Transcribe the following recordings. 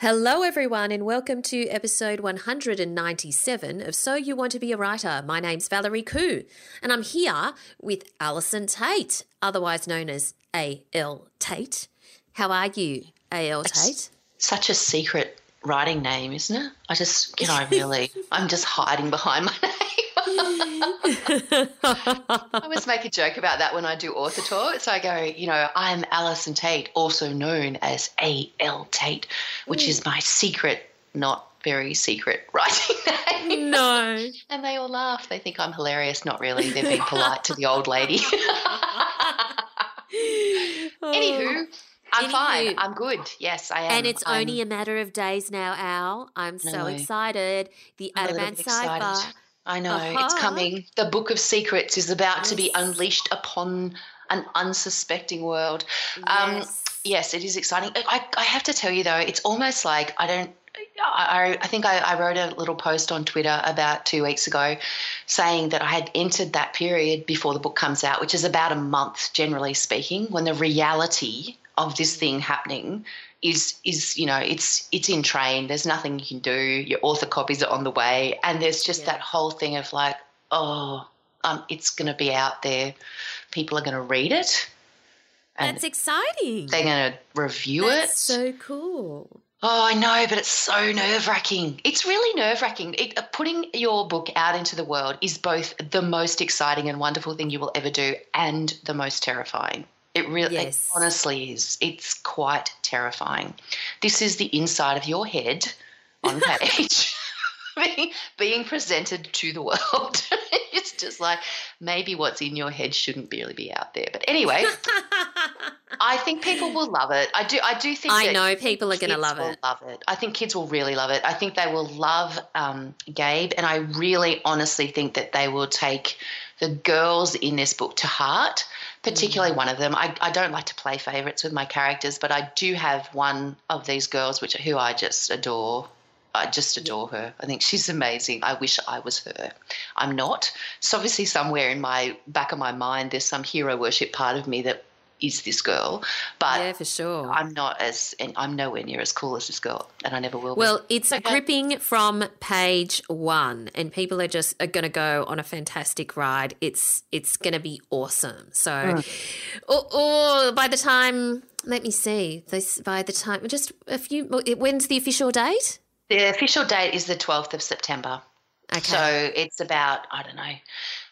Hello, everyone, and welcome to episode 197 of So You Want to Be a Writer. My name's Valerie Khoo, and I'm here with Allison Tait, otherwise known as A.L. Tait. How are you, A.L. Tait? Such a secret writing name, isn't it? I just, you know, really, I'm just hiding behind my name. I always make a joke about that when I do author. So I go, you know, I'm Allison Tait, also known as A.L. Tait, which is mm. my secret, not very secret writing name. No. And they all laugh. They think I'm hilarious. Not really. They're being polite to the old lady. Anywho, I'm fine. I'm good. Yes, I am. And it's I'm- only a matter of days now, Al. I'm so excited. The I'm a little Ateban. Cipher. I know it's Uh-huh. coming. The Book of Secrets is about to be unleashed upon an unsuspecting world. Um, Yes. yes, it is exciting. I, I have to tell you though, it's almost like I don't. I, I think I, I wrote a little post on Twitter about two weeks ago saying that I had entered that period before the book comes out, which is about a month, generally speaking, when the reality of this thing happening is is you know it's it's in train. There's nothing you can do. Your author copies are on the way, and there's just Yeah. that whole thing of like, oh, um, it's going to be out there. People are going to read it, and That's exciting. they're going to review it. That's it. so cool. Oh, I know, but it's so nerve wracking. It's really nerve wracking. It, uh, putting your book out into the world is both the most exciting and wonderful thing you will ever do and the most terrifying. It really, it honestly is. It's quite terrifying. This is the inside of your head on page being, being presented to the world. it's just like maybe what's in your head shouldn't really be out there. But anyway, I think people will love it. I do. I do think. I know people are going to love will it. Love it. I think kids will really love it. I think they will love um, Gabe, and I really, honestly think that they will take the girls in this book to heart. Particularly mm. one of them. I, I don't like to play favourites with my characters, but I do have one of these girls, which who I just adore. I just adore her. I think she's amazing. I wish I was her. I'm not. So obviously, somewhere in my back of my mind, there's some hero worship part of me that is this girl, but yeah, for sure. I'm not as, and I'm nowhere near as cool as this girl, and I never will be. Well, it's Okay. gripping from page one, and people are just are going to go on a fantastic ride. It's it's going to be awesome. So, or, or by the time, let me see, this by the time, just a few. When's the official date? the official date is the 12th of September. Okay, So it's about, I don't know,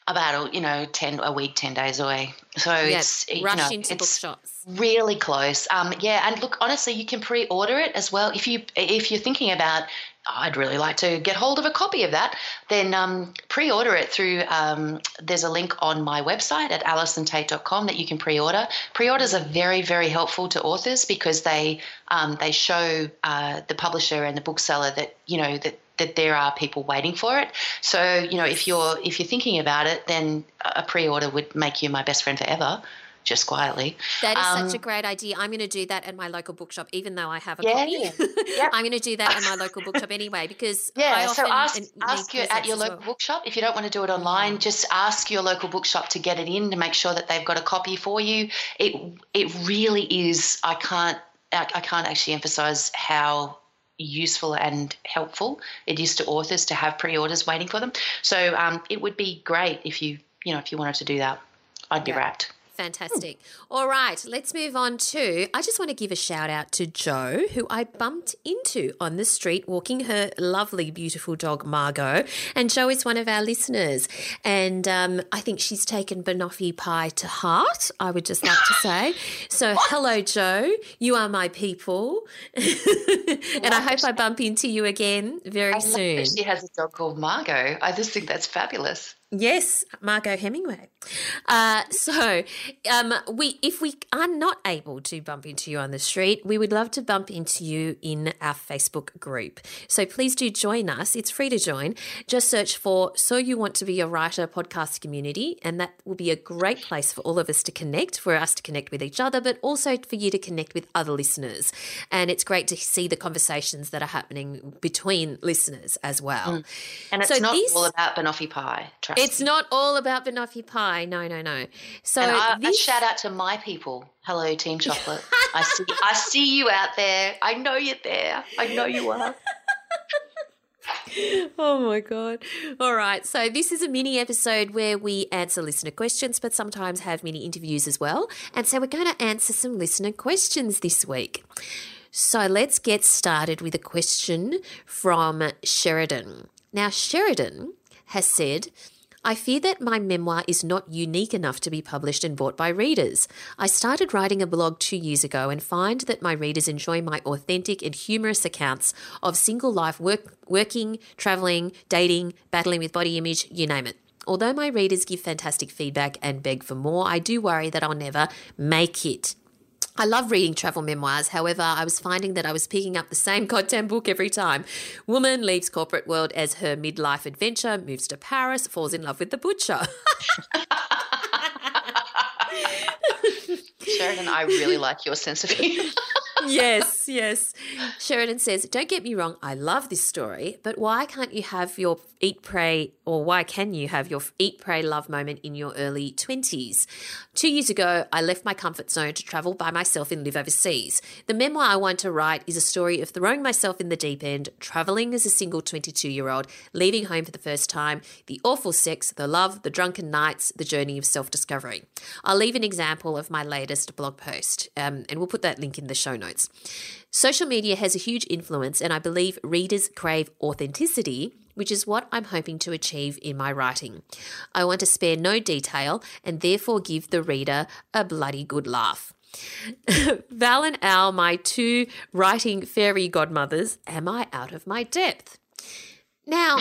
about, you know, 10, a week, 10 days away. So yeah, it's, you rush know, into bookshops. really close. Um, yeah, and look, honestly, you can pre-order it as well. If you if you're thinking about, "Oh, I'd really like to get hold of a copy of that, then um, pre-order it through. Um, there's a link on my website at allisontait.com that you can pre-order. Pre-orders are very very helpful to authors because they um, they show uh, the publisher and the bookseller that you know that that there are people waiting for it. So you know if you're if you're thinking about it, then a pre-order would make you my best friend forever. Just quietly. That is Um, such a great idea. I'm going to do that at my local bookshop, even though I have a Yeah. copy. Yep. I'm going to do that at my local bookshop anyway because I Yeah, so often ask ask your, at your local well. bookshop if you don't want to do it online. Just ask your local bookshop to get it in to make sure that they've got a copy for you. It it really is. I can't I, I can't actually emphasize how useful and helpful it is to authors to have pre-orders waiting for them. So um, it would be great if you you know if you wanted to do that. I'd be Yeah. rapt. Fantastic. All right, let's move on to. I just want to give a shout out to Joe, who I bumped into on the street walking her lovely, beautiful dog, Margot. And Joe is one of our listeners. And um, I think she's taken banoffee pie to heart, I would just like to say. So, hello, Joe. You are my people. and I hope I bump into you again very soon. she has a dog called Margot. I just think that's fabulous. Yes, Margot Hemingway. Uh, so, um, we if we are not able to bump into you on the street, we would love to bump into you in our Facebook group. So please do join us. It's free to join. Just search for "So You Want to Be a Writer" podcast community, and that will be a great place for all of us to connect, for us to connect with each other, but also for you to connect with other listeners. And it's great to see the conversations that are happening between listeners as well. And it's So not this- all about banoffee pie. Trust It's not all about banoffee pie. No, no, no. So And uh, I, this, a shout out to my people. Hello, Team Chocolate. I see. I see you out there. I know you're there. I know you are. oh my god! All right, so this is a mini episode where we answer listener questions, but sometimes have mini interviews as well. And so we're going to answer some listener questions this week. So let's get started with a question from Sheridan. Now, Sheridan has said, I fear that my memoir is not unique enough to be published and bought by readers. I started writing a blog two years ago and find that my readers enjoy my authentic and humorous accounts of single life work, working, traveling, dating, battling with body image, you name it. Although my readers give fantastic feedback and beg for more, I do worry that I'll never make it. I love reading travel memoirs. However, I was finding that I was picking up the same goddamn book every time. Woman leaves corporate world as her midlife adventure, moves to Paris, falls in love with the butcher. Sheridan, I really like your sense of humor. yes, yes. Sheridan says, Don't get me wrong, I love this story, but why can't you have your eat, pray, or why can you have your eat, pray, love moment in your early 20s? Two years ago, I left my comfort zone to travel by myself and live overseas. The memoir I want to write is a story of throwing myself in the deep end, traveling as a single 22 year old, leaving home for the first time, the awful sex, the love, the drunken nights, the journey of self discovery. I'll leave an example of my latest blog post, um, and we'll put that link in the show notes. Social media has a huge influence, and I believe readers crave authenticity, which is what I'm hoping to achieve in my writing. I want to spare no detail and therefore give the reader a bloody good laugh. Val and Al, my two writing fairy godmothers, am I out of my depth? Now,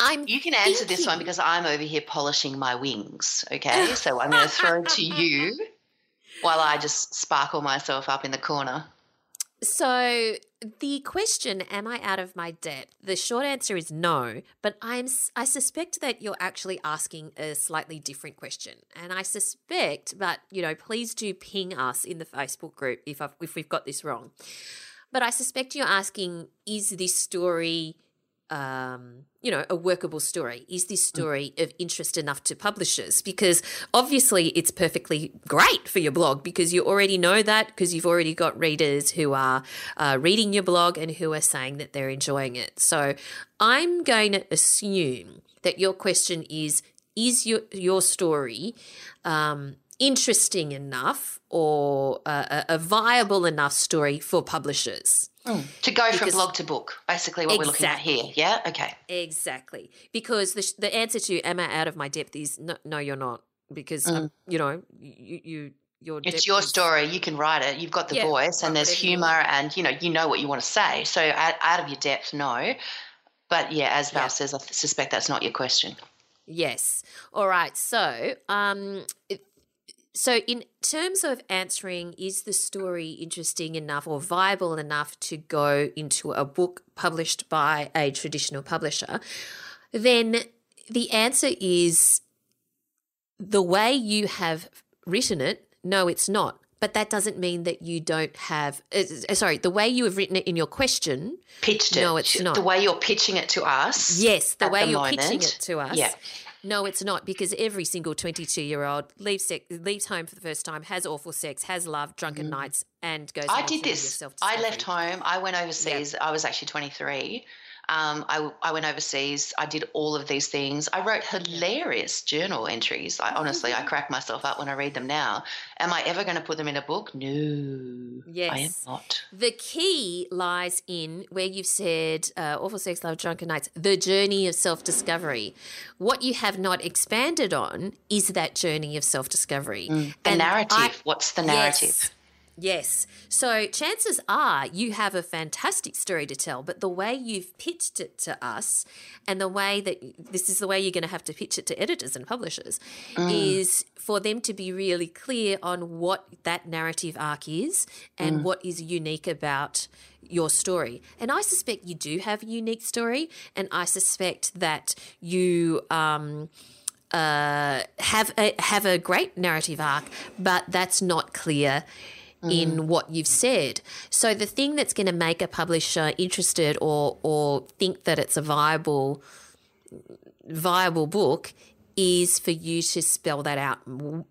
I'm. You can answer this one because I'm over here polishing my wings. Okay, so I'm going to throw it to you while I just sparkle myself up in the corner. So the question, "Am I out of my debt? The short answer is no, but I'm I suspect that you're actually asking a slightly different question, and I suspect, but you know, please do ping us in the Facebook group if I've, if we've got this wrong. But I suspect you're asking, is this story, um, you know, a workable story? Is this story of interest enough to publishers? Because obviously it's perfectly great for your blog because you already know that because you've already got readers who are uh, reading your blog and who are saying that they're enjoying it. So I'm going to assume that your question is, is your, your story um, interesting enough or a, a a viable enough story for publishers? To go from blog to book, basically what we're looking at here. Yeah, okay. Exactly. Because the, the answer to am I out of my depth is no, no you're not. Because, um, you know, you, you your It's your story. You can write it. You've got the Yeah, voice, and there's humour, and you know you know what you want to say. So out, out of your depth, no. But yeah, as Val Yeah. says, I suspect that's not your question. Yes. All right. So, um, it, so in terms of answering, is the story interesting enough or viable enough to go into a book published by a traditional publisher? Then the answer is the way you have written it. No, it's not. But that doesn't mean that you don't have. Uh, uh, sorry, the way you have written it in your question. Pitched it. No, it's not. The way you're pitching it to us. Yes, the way the you're pitching it to us. Yeah. No, it's not because every single 22 year old leaves sex, leaves home for the first time, has awful sex, has love, drunken nights, and goes. Mm. I did this. I left home. I went overseas. I was actually 23. Um, I, I went overseas. I did all of these things. I wrote hilarious journal entries. I honestly, I crack myself up when I read them now. Am I ever going to put them in a book? No. Yes. I am not. The key lies in where you've said uh, Awful Sex, Love, Drunken Nights, the journey of self discovery. What you have not expanded on is that journey of self discovery. Mm. The narrative. What's the narrative? Yes. Yes. So chances are you have a fantastic story to tell, but the way you've pitched it to us and the way that this is the way you're going to have to pitch it to editors and publishers is for them to be really clear on what that narrative arc is and what is unique about your story. And I suspect you do have a unique story, and I suspect that you um, uh, have a, have a great narrative arc, but that's not clear in mm. what you've said. So the thing that's going to make a publisher interested or or think that it's a viable viable book is for you to spell that out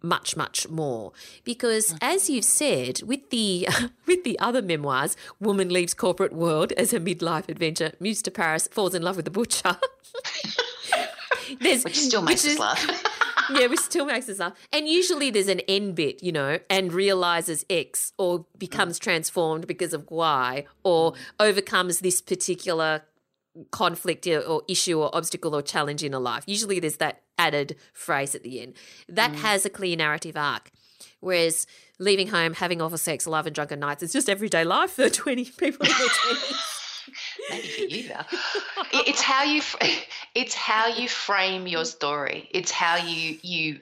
much much more because mm. as you've said with the with the other memoirs woman leaves corporate world as a midlife adventure moves to paris falls in love with the butcher There's, Which still makes us laugh. yeah, which still makes us laugh. And usually there's an N bit, you know, and realizes X or becomes transformed because of Y or overcomes this particular conflict or- issue or obstacle or challenge in a life. Usually there's that added phrase at the end. That mm. has a clear narrative arc. Whereas leaving home, having awful sex, love, and drunken nights, it's just everyday life for 20 people in their 20s. Maybe for you. It- It's how you it's how you frame your story. It's how you you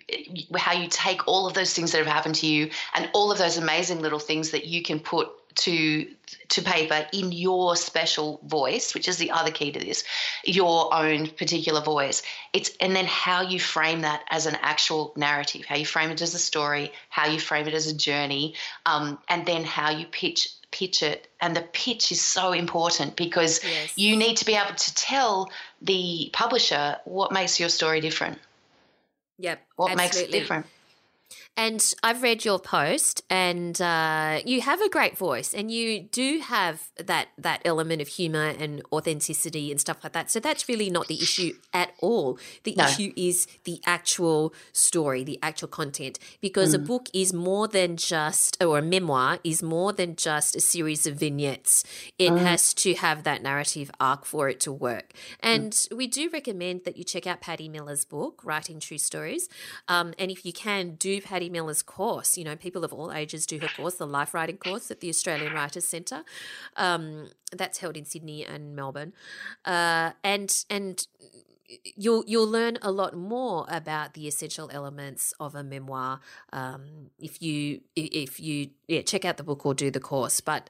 how you take all of those things that have happened to you and all of those amazing little things that you can put to to paper in your special voice, which is the other key to this, your own particular voice. It's and then how you frame that as an actual narrative, how you frame it as a story, how you frame it as a journey, um, and then how you pitch pitch it. And the pitch is so important because Yes. you need to be able to tell the publisher what makes your story different, Yep. what makes it different. And I've read your post, and uh, you have a great voice, and you do have that that element of humor and authenticity and stuff like that. So that's really not the issue at all. The No. issue is the actual story, the actual content, because a book is more than just, or a memoir is more than just a series of vignettes. It has to have that narrative arc for it to work. And we do recommend that you check out Patti Miller's book, Writing True Stories. Um, and if you can, do Patty Miller's course. You know, people of all ages do her course, the Life Writing course at the Australian Writers Centre. Um, that's held in Sydney and Melbourne. Uh, and and you'll you'll learn a lot more about the essential elements of a memoir um, if you if you yeah check out the book or do the course. But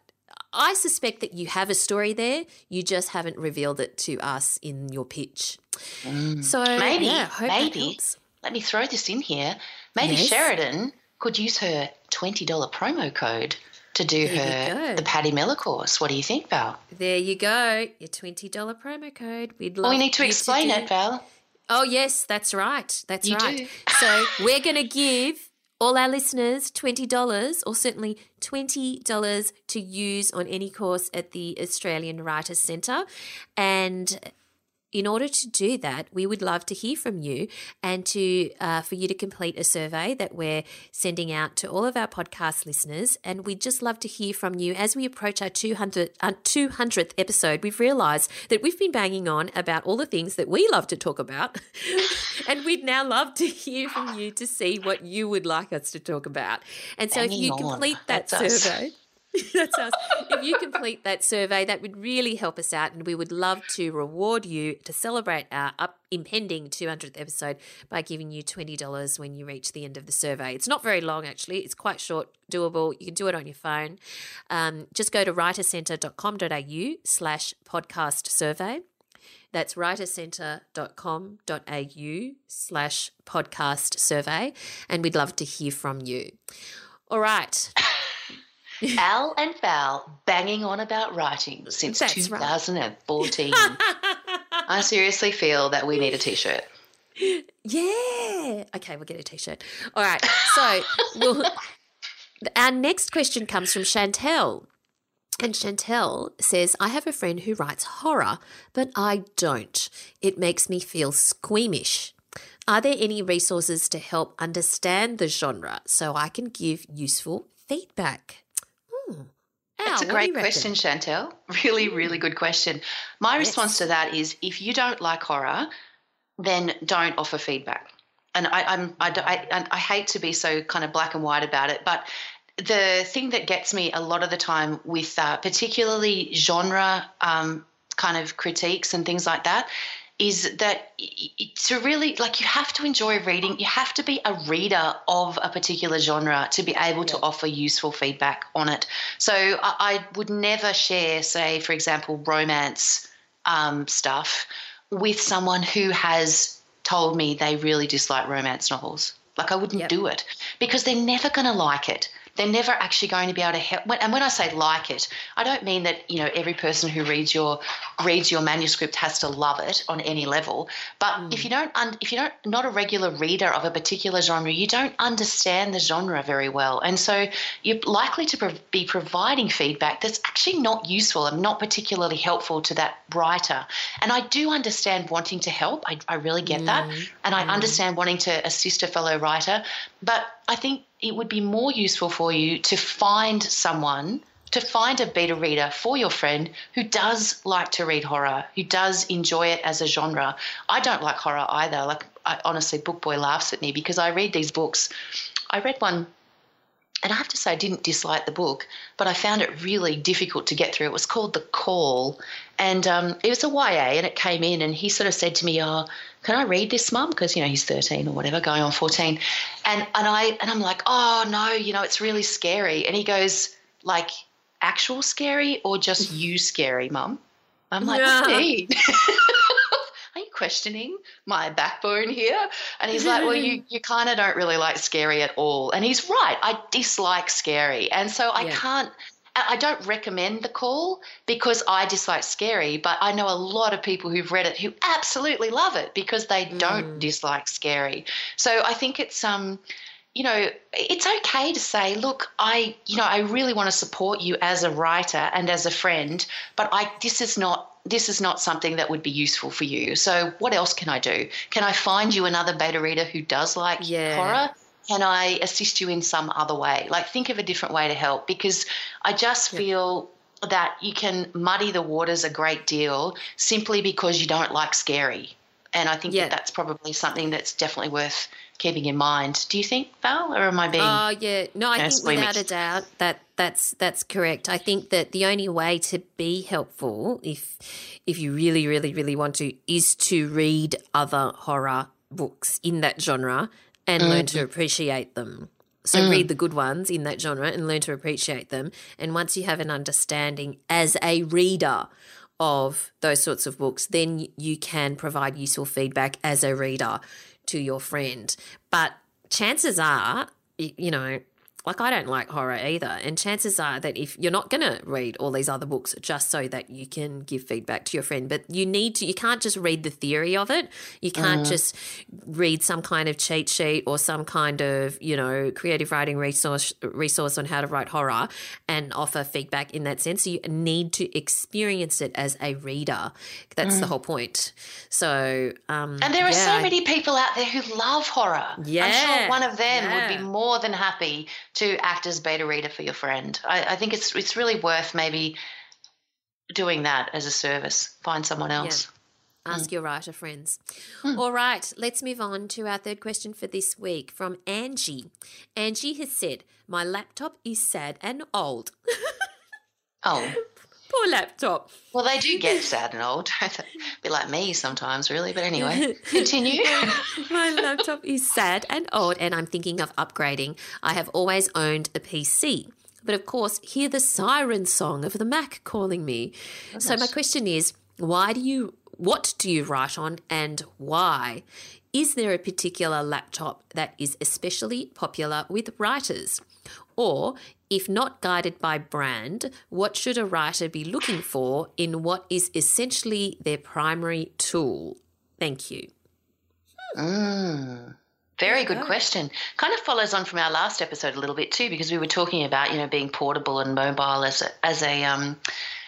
I suspect that you have a story there. You just haven't revealed it to us in your pitch. So Maybe, yeah, hope that maybe. helps. Let me throw this in here. Maybe Yes. Sheridan could use her $20 promo code to do There her the Patti Miller course. What do you think, Val? There you go. Your twenty dollar promo code. We'd love. Well, we need to explain do- it, Val. Oh yes, that's right. That's You right. do. so we're going to give all our listeners twenty dollars, or certainly twenty dollars to use on any course at the Australian Writers Centre, and. In order to do that, we would love to hear from you and to uh, for you to complete a survey that we're sending out to all of our podcast listeners. And we'd just love to hear from you as we approach our 200, uh, 200th episode. We've realised that we've been banging on about all the things that we love to talk about, and we'd now love to hear from you to see what you would like us to talk about. And so, if you on. complete that That's us. survey. If you complete that survey, that would really help us out, and we would love to reward you to celebrate our up impending 200th episode by giving you $20 when you reach the end of the survey. It's not very long, actually. It's quite short, doable. You can do it on your phone. Um, just go to writercentre.com.au slash podcast survey. That's writercentre.com.au slash podcast survey, and we'd love to hear from you. All right. Al and Val banging on about writing since That's right. 2014. I seriously feel that we need a t-shirt. Yeah. Okay, we'll get a t-shirt. All right. So, we'll, our next question comes from Chantel. And Chantel says, I have a friend who writes horror, but I don't. It makes me feel squeamish. Are there any resources to help understand the genre so I can give useful feedback? Hmm. That's Al, a what do you great question? Chantel. Really, really good question. My Yes. response to that is if you don't like horror, then don't offer feedback. And I, I'm, I, I, I hate to be so kind of black and white about it, but the thing that gets me a lot of the time with uh, particularly genre um, kind of critiques and things like that is that i- i- to really like you have to enjoy reading. You have to be a reader of a particular genre to be able to offer useful feedback on it. So i, I would never share say for example romance um, stuff with someone who has told me they really dislike romance novels. Like i wouldn't Yep. do it because they're never going to like it they're never actually going to be able to help. And when I say like it, I don't mean that you know every person who reads your reads your manuscript has to love it on any level. But hmm. if you don't, un- if you don't, not a regular reader of a particular genre, you don't understand the genre very well, and so you're likely to be providing feedback that's actually not useful and not particularly helpful to that writer. And I do understand wanting to help. I, I really get that, hmm. and I hmm. understand wanting to assist a fellow writer. But I think it would be more useful for you to find someone to find a beta reader for your friend who does like to read horror, who does enjoy it as a genre. I don't like horror either. Like I, honestly, Book Boy laughs at me because I read these books. I read one and I have to say, I didn't dislike the book, but I found it really difficult to get through. It was called The Call, and um, it was a YA, and it came in, and he sort of said to me, "Oh, can I read this, Mum?" Because you know he's thirteen or whatever, going on fourteen, and and I and I'm like, "Oh no, you know it's really scary," and he goes, "Like actual scary or just you scary, Mum?" I'm like, "What do Yeah. mean?" Are you questioning my backbone here? And he's like, Well, you, you kind of don't really like scary at all. And he's right. I dislike scary. And so I Yeah. can't, I I don't recommend the call because I dislike scary, but I know a lot of people who've read it who absolutely love it because they don't dislike scary. So I think it's, um, you know, it's okay to say, look, I, you know, I really want to support you as a writer and as a friend, but I, this is not, this is not something that would be useful for you. So what else can I do? Can I find you another beta reader who does like Yeah. horror? Can I assist you in some other way? Like think of a different way to help because I just feel that you can muddy the waters a great deal simply because you don't like scary. And I think Yeah. that that's probably something that's definitely worth keeping in mind. Do you think, Val, or am I being? Oh yeah, no, I think without a doubt that that's that's correct. I think that the only way to be helpful, if if you really, really, really want to, is to read other horror books in that genre and learn Mm-hmm. to appreciate them. So Mm. read the good ones in that genre and learn to appreciate them. And once you have an understanding as a reader of those sorts of books, then you can provide useful feedback as a reader to your friend. But chances are, you know, like I don't like horror either. And chances are that if you're not going to read all these other books just so that you can give feedback to your friend, but you need to, you can't just read the theory of it. You can't just read some kind of cheat sheet or some kind of, you know, creative writing resource resource on how to write horror and offer feedback in that sense. You need to experience it as a reader. That's the whole point. So, um, and there are yeah, so many people out there who love horror. Yeah. I'm sure one of them would be more than happy to act as beta reader for your friend. I, I think it's it's really worth maybe doing that as a service. Find someone else. Ask hmm. your writer friends. Hmm. All right, let's move on to our third question for this week from Angie. Angie has said, My laptop is sad and old. Oh, Poor laptop. well, they do get sad and old. Be like me sometimes, really. But anyway, continue. My laptop is sad and old, and I'm thinking of upgrading. I have always owned a PC. But of course, hear the siren song of the Mac calling me. Oh, so my question is, why do you what do you write on and why? Is there a particular laptop that is especially popular with writers? Or, if not guided by brand, what should a writer be looking for in what is essentially their primary tool? Thank you. Mm. Very good question. Kind of follows on from our last episode a little bit too, because we were talking about you know being portable and mobile as a, as a um,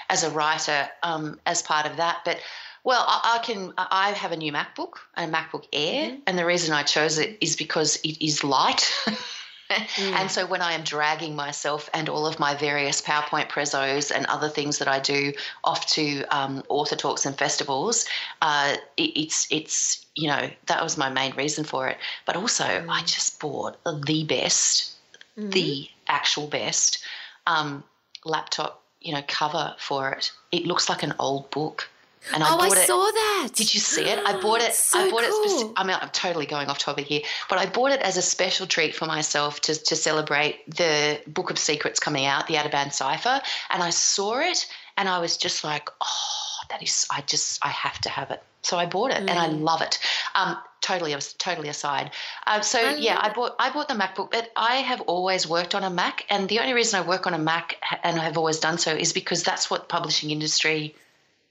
as a writer um, as part of that. But well, I, I, can. I have a new MacBook, a MacBook Air, mm-hmm. and the reason I chose it is because it is light. mm. And so when I am dragging myself and all of my various PowerPoint prezos and other things that I do off to um, author talks and festivals, uh, it, it's it's you know that was my main reason for it. But also, mm. I just bought the best, mm. the actual best um, laptop you know cover for it. It looks like an old book. And I oh, I saw that. Did you see it? I bought it. So I bought cool. it. Speci- I mean, I'm totally going off topic here, but I bought it as a special treat for myself to to celebrate the Book of Secrets coming out, the Ateban Cipher, and I saw it, and I was just like, oh, that is. I just, I have to have it. So I bought it, mm. and I mm. love it. Um, totally, totally aside. Uh, so I yeah, I bought I bought the MacBook, but I have always worked on a Mac, and the only reason I work on a Mac and I have always done so is because that's what the publishing industry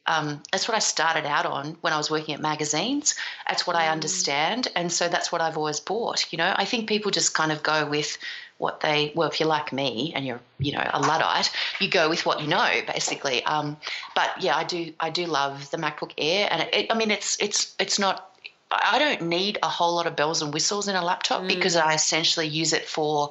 um, that's what I started out on when I was working at magazines. That's what I mm. understand, and so that's what I've always bought. You know, I think people just kind of go with what they well if you're like me and you're you know a luddite you go with what you know basically um, but yeah i do i do love the macbook air and it, it, i mean it's it's it's not i don't need a whole lot of bells and whistles in a laptop mm. because i essentially use it for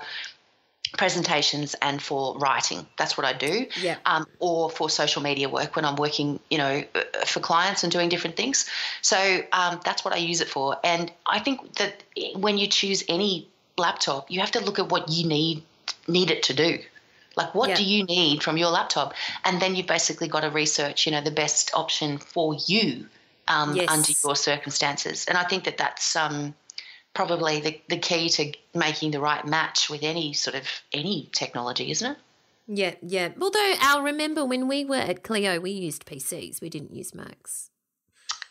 presentations and for writing. That's what I do. Yeah. Um, or for social media work when I'm working, you know, uh, for clients and doing different things. So um, that's what I use it for. And I think that when you choose any laptop, you have to look at what you need need it to do. Like, what yeah. do you need from your laptop? And then you've basically got to research, you know, the best option for you um, yes. under your circumstances. And I think that that's um, probably the, the key to making the right match with any sort of any technology, isn't it? Yeah, yeah. Although Al, remember when we were at Cleo, we used PCs. We didn't use Macs.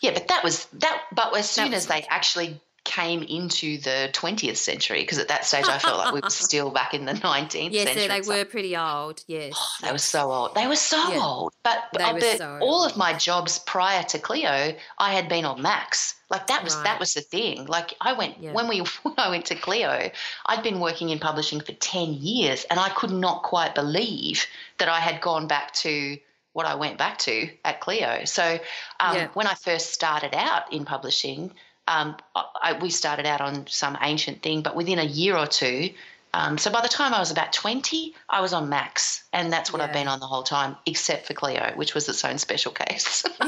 Yeah, but that was that. But as soon as they actually came into the 20th century because at that stage I felt like we were still back in the 19th yes, century. Yes, they were pretty old. Yes. Oh, they were so old. They were so yeah. old. But, but so all old. of my jobs prior to Cleo, I had been on Macs. Like that was right. that was the thing. Like I went yeah. when we when I went to Cleo, I'd been working in publishing for 10 years and I could not quite believe that I had gone back to what I went back to at Cleo. So um, yeah. when I first started out in publishing, um, I, we started out on some ancient thing, but within a year or two, um, so by the time I was about 20, I was on Macs, and that's what yeah. I've been on the whole time, except for Cleo, which was its own special case.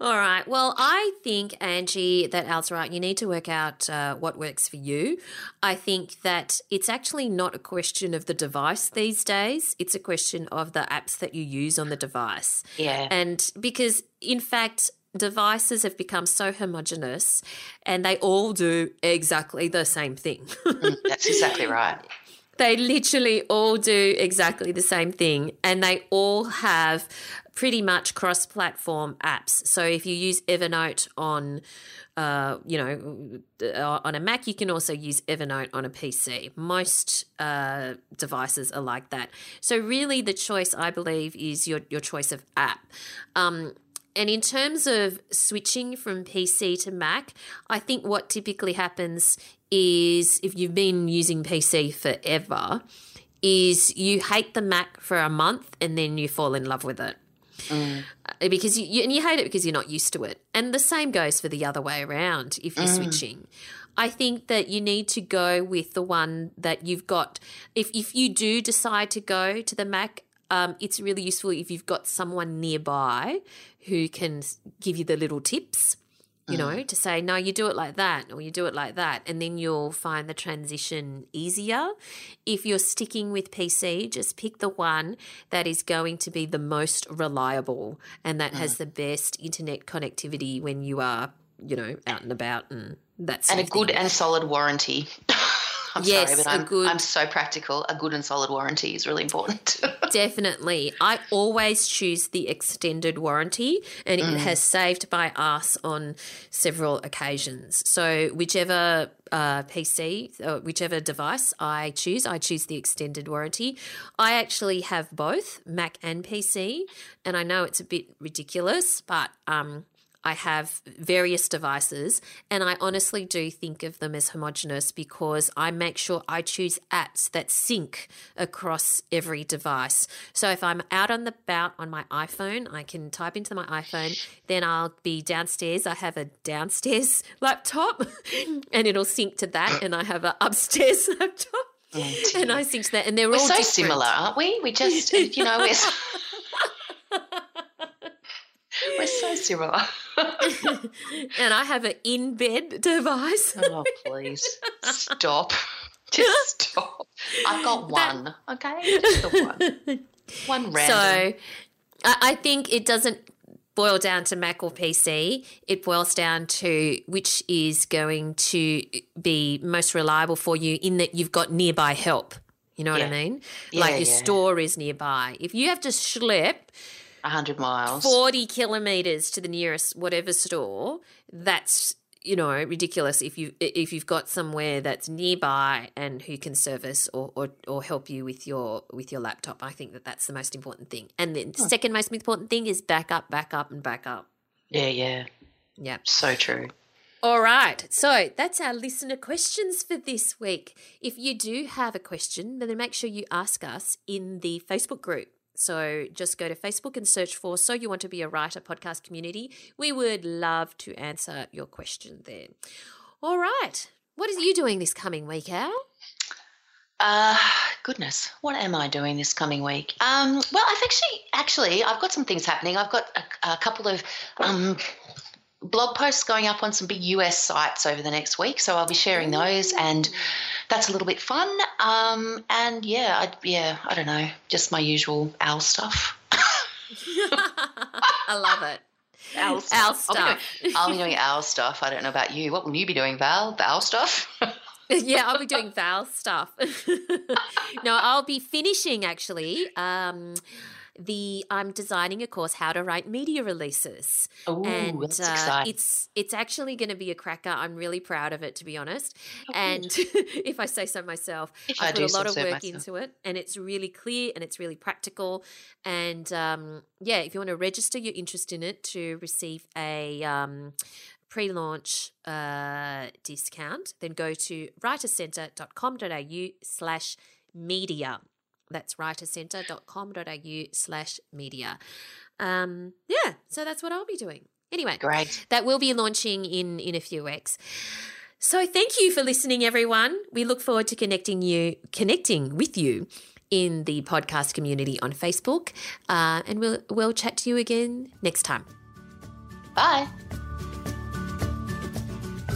All right. Well, I think, Angie, that Al's right. You need to work out uh, what works for you. I think that it's actually not a question of the device these days, it's a question of the apps that you use on the device. Yeah. And because, in fact, devices have become so homogenous and they all do exactly the same thing. Mm, that's exactly right. They literally all do exactly the same thing and they all have pretty much cross platform apps. So if you use Evernote on uh, you know, uh, on a Mac, you can also use Evernote on a PC. Most uh, devices are like that. So really, the choice I believe is your your choice of app. Um, and in terms of switching from PC to Mac, I think what typically happens is if you've been using PC forever, is you hate the Mac for a month and then you fall in love with it. Mm. Because you, you, and you hate it because you're not used to it. And the same goes for the other way around if you're mm. switching. I think that you need to go with the one that you've got. If if you do decide to go to the Mac, um, it's really useful if you've got someone nearby who can give you the little tips you know, mm. to say, no, you do it like that, or you do it like that. And then you'll find the transition easier. If you're sticking with PC, just pick the one that is going to be the most reliable and that mm. has the best internet connectivity when you are, you know, out and about and that's and a good and solid warranty. I'm yes, sorry, but I'm, good, I'm so practical. A good and solid warranty is really important. definitely. I always choose the extended warranty, and mm. it has saved my ass on several occasions. So, whichever uh, PC, or whichever device I choose, I choose the extended warranty. I actually have both Mac and PC, and I know it's a bit ridiculous, but um, I have various devices, and I honestly do think of them as homogenous because I make sure I choose apps that sync across every device. So if I'm out on the bout on my iPhone, I can type into my iPhone, then I'll be downstairs. I have a downstairs laptop, and it'll sync to that, and I have an upstairs laptop. Oh, and I sync to that, and they're we're all so different. similar, aren't we? We just, you know, we're. We're so similar. and I have an in bed device. oh, please. Stop. Just stop. I've got one, okay? Just the one. One random. So I I think it doesn't boil down to Mac or PC. It boils down to which is going to be most reliable for you in that you've got nearby help. You know what I mean? Yeah, like your yeah. store is nearby. If you have to schlep 100 miles. 40 kilometers to the nearest whatever store, that's you know ridiculous if you if you've got somewhere that's nearby and who can service or, or, or help you with your with your laptop i think that that's the most important thing and then the second most important thing is back up back up and back up Yeah, yeah. yeah So true. all right. So that's our listener questions for this week. If you do have a question, then make sure you ask us in the Facebook group. So just go to Facebook and search for So You Want to Be a Writer podcast community. We would love to answer your question there. All right. What are you doing this coming week, Al? Uh, goodness, what am I doing this coming week? Um, well, I've actually, actually, I've got some things happening. I've got a, a couple of um, blog posts going up on some big US sites over the next week, so I'll be sharing those, and that's a little bit fun. Um, and yeah, I, yeah, I don't know, just my usual owl stuff. I love it. Owl Owl I'll be, stuff. doing, I'll be doing owl stuff. I don't know about you. What will you be doing, Val? The owl stuff? yeah, I'll be doing Val stuff. no, I'll be finishing actually. Um, the I'm designing a course how to write media releases, and that's uh, exciting. it's it's actually going to be a cracker. I'm really proud of it, to be honest. and if I say so myself, Oh, If I I put a lot say of work myself. into it, and it's really clear and it's really practical. And um, yeah, if you want to register your interest in it to receive a um, pre-launch uh, discount, then go to writercentre.com.au slash media. That's writercentre.com.au slash media. Um, yeah, so that's what I'll be doing. Anyway, Great. that will be launching in in a few weeks. So thank you for listening, everyone. We look forward to connecting you, connecting with you in the podcast community on Facebook, uh, and we'll we'll chat to you again next time. Bye.